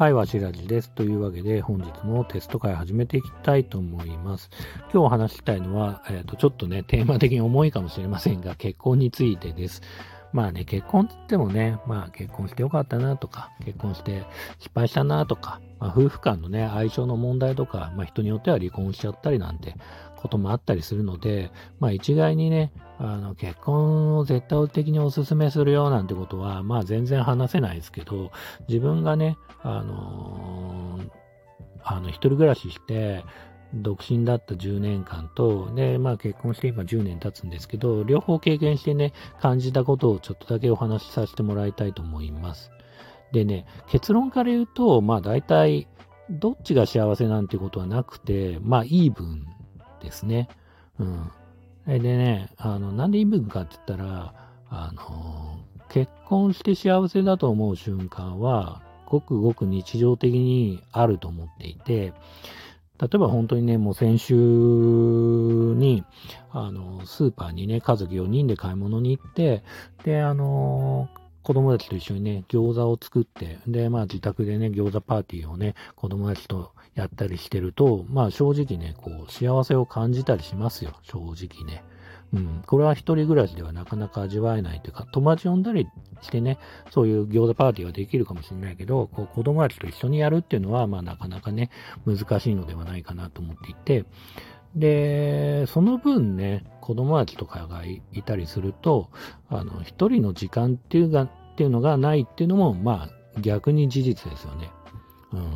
はい、わしらじです。というわけで、本日もテスト会始めていきたいと思います。今日お話ししたいのは、えっ、ー、と、ちょっとね、テーマ的に重いかもしれませんが、結婚についてです。まあね、結婚って言ってもね、まあ結婚してよかったなとか、結婚して失敗したなとか、まあ、夫婦間のね、相性の問題とか、まあ人によっては離婚しちゃったりなんてこともあったりするので、まあ一概にね、あの、結婚を絶対的にお勧めするよなんてことは、まあ全然話せないですけど、自分がね、あのー、あの、一人暮らしして、独身だった10年間と、で、まあ結婚して今10年経つんですけど、両方経験してね、感じたことをちょっとだけお話しさせてもらいたいと思います。でね、結論から言うと、まあ大体、どっちが幸せなんてことはなくて、まあイーブンですね。うん。でね、あの、なんでイブかって言ったら、あの、結婚して幸せだと思う瞬間は、ごくごく日常的にあると思っていて、例えば本当にね、もう先週に、あの、スーパーにね、家族4人で買い物に行って、で、あの、子供たちと一緒にね、餃子を作って、で、まあ自宅でね、餃子パーティーをね、子供たちとやったりしてると、まあ正直ね、こう、幸せを感じたりしますよ、正直ね。うん。これは一人暮らしではなかなか味わえないというか、友達呼んだりしてね、そういう餃子パーティーはできるかもしれないけど、こう子供たちと一緒にやるっていうのは、まあなかなかね、難しいのではないかなと思っていて、で、その分ね、子供たちとかがいたりすると、あの、一人の時間っていうが、っていうのがないっていうのも、まあ、逆に事実ですよね。うん。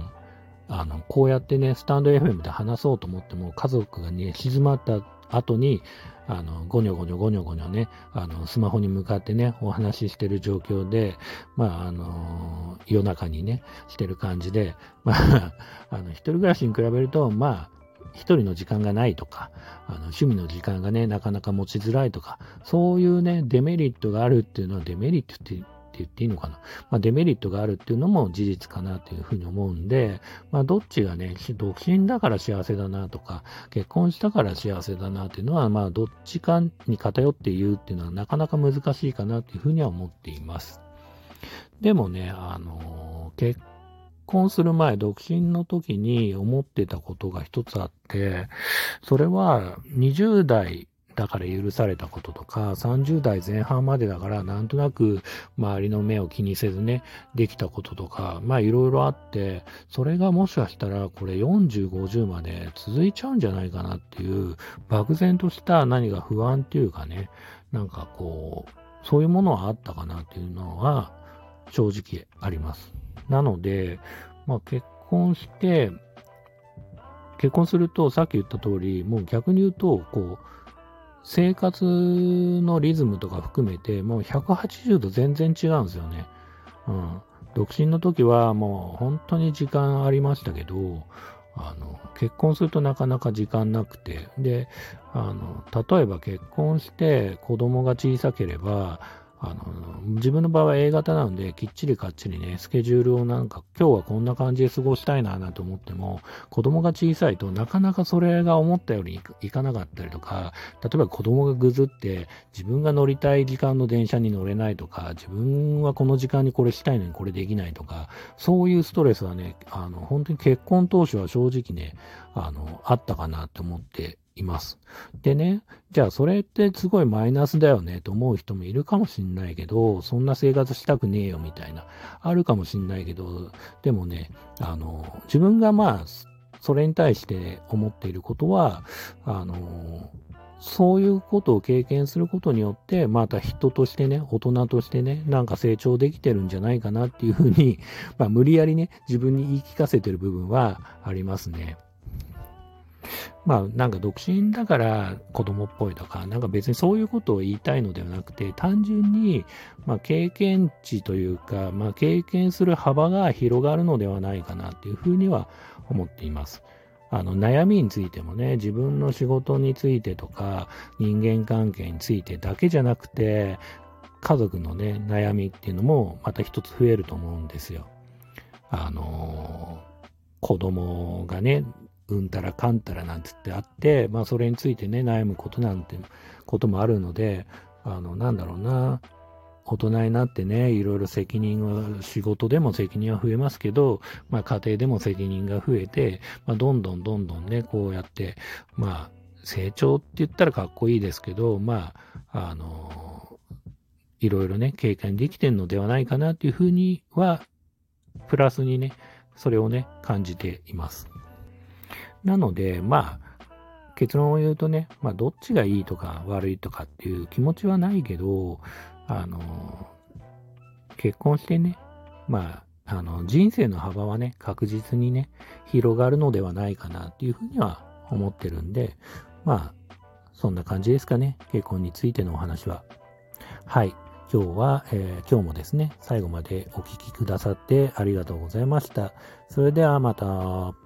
あの、こうやってね、スタンド FM で話そうと思っても、家族がね、静まった後に、あの、ゴニョゴニョゴニョゴニョね、あの、スマホに向かってね、お話ししてる状況で、まあ、あの、夜中にね、してる感じで、まあ、あの、一人暮らしに比べると、まあ、一人の時間がないとか、あの趣味の時間がね、なかなか持ちづらいとか、そういうね、デメリットがあるっていうのは、デメリットって言っていいのかな。まあ、デメリットがあるっていうのも事実かなというふうに思うんで、まあ、どっちがね、独身だから幸せだなとか、結婚したから幸せだなっていうのは、まあ、どっちかに偏って言うっていうのはなかなか難しいかなというふうには思っています。でもね、あの、結婚する前、独身の時に思ってたことが一つあって、それは20代だから許されたこととか、30代前半までだからなんとなく周りの目を気にせずね、できたこととか、まあいろいろあって、それがもしかしたらこれ40、50まで続いちゃうんじゃないかなっていう、漠然とした何か不安っていうかね、なんかこう、そういうものはあったかなっていうのは正直あります。なので、まあ結婚して、結婚すると、さっき言った通り、もう逆に言うと、こう、生活のリズムとか含めて、もう180度全然違うんですよね。うん。独身の時はもう本当に時間ありましたけど、あの、結婚するとなかなか時間なくて、で、あの、例えば結婚して子供が小さければ、あの、自分の場合は A 型なので、きっちりかっちりね、スケジュールをなんか、今日はこんな感じで過ごしたいな、なんて思っても、子供が小さいとなかなかそれが思ったよりいかなかったりとか、例えば子供がぐずって、自分が乗りたい時間の電車に乗れないとか、自分はこの時間にこれしたいのにこれできないとか、そういうストレスはね、あの、本当に結婚当初は正直ね、あの、あったかなって思っています。でね、じゃあそれってすごいマイナスだよねと思う人もいるかもしんないけど、そんな生活したくねえよみたいな、あるかもしんないけど、でもね、あの、自分がまあ、それに対して思っていることは、あの、そういうことを経験することによって、また人としてね、大人としてね、なんか成長できてるんじゃないかなっていうふうに、まあ無理やりね、自分に言い聞かせてる部分はありますね。まあなんか独身だから子供っぽいとか、なんか別にそういうことを言いたいのではなくて、単純に、まあ経験値というか、まあ経験する幅が広がるのではないかなっていうふうには思っています。あの悩みについてもね、自分の仕事についてとか、人間関係についてだけじゃなくて、家族のね、悩みっていうのもまた一つ増えると思うんですよ。あの子供がね、うんたらかんたらなんつってあって、まあそれについてね、悩むことなんてこともあるので、あの、なんだろうな、大人になってね、いろいろ責任は、仕事でも責任は増えますけど、まあ家庭でも責任が増えて、まあどんどんどんどんね、こうやって、まあ成長って言ったらかっこいいですけど、まあ、あの、いろいろね、経験できてんのではないかなっていうふうには、プラスにね、それをね、感じています。なので、まあ、結論を言うとね、まあ、どっちがいいとか悪いとかっていう気持ちはないけど、あの、結婚してね、まあ、あの、人生の幅はね、確実にね、広がるのではないかなっていうふうには思ってるんで、まあ、そんな感じですかね。結婚についてのお話は。はい。今日は、えー、今日もですね、最後までお聴きくださってありがとうございました。それではまた。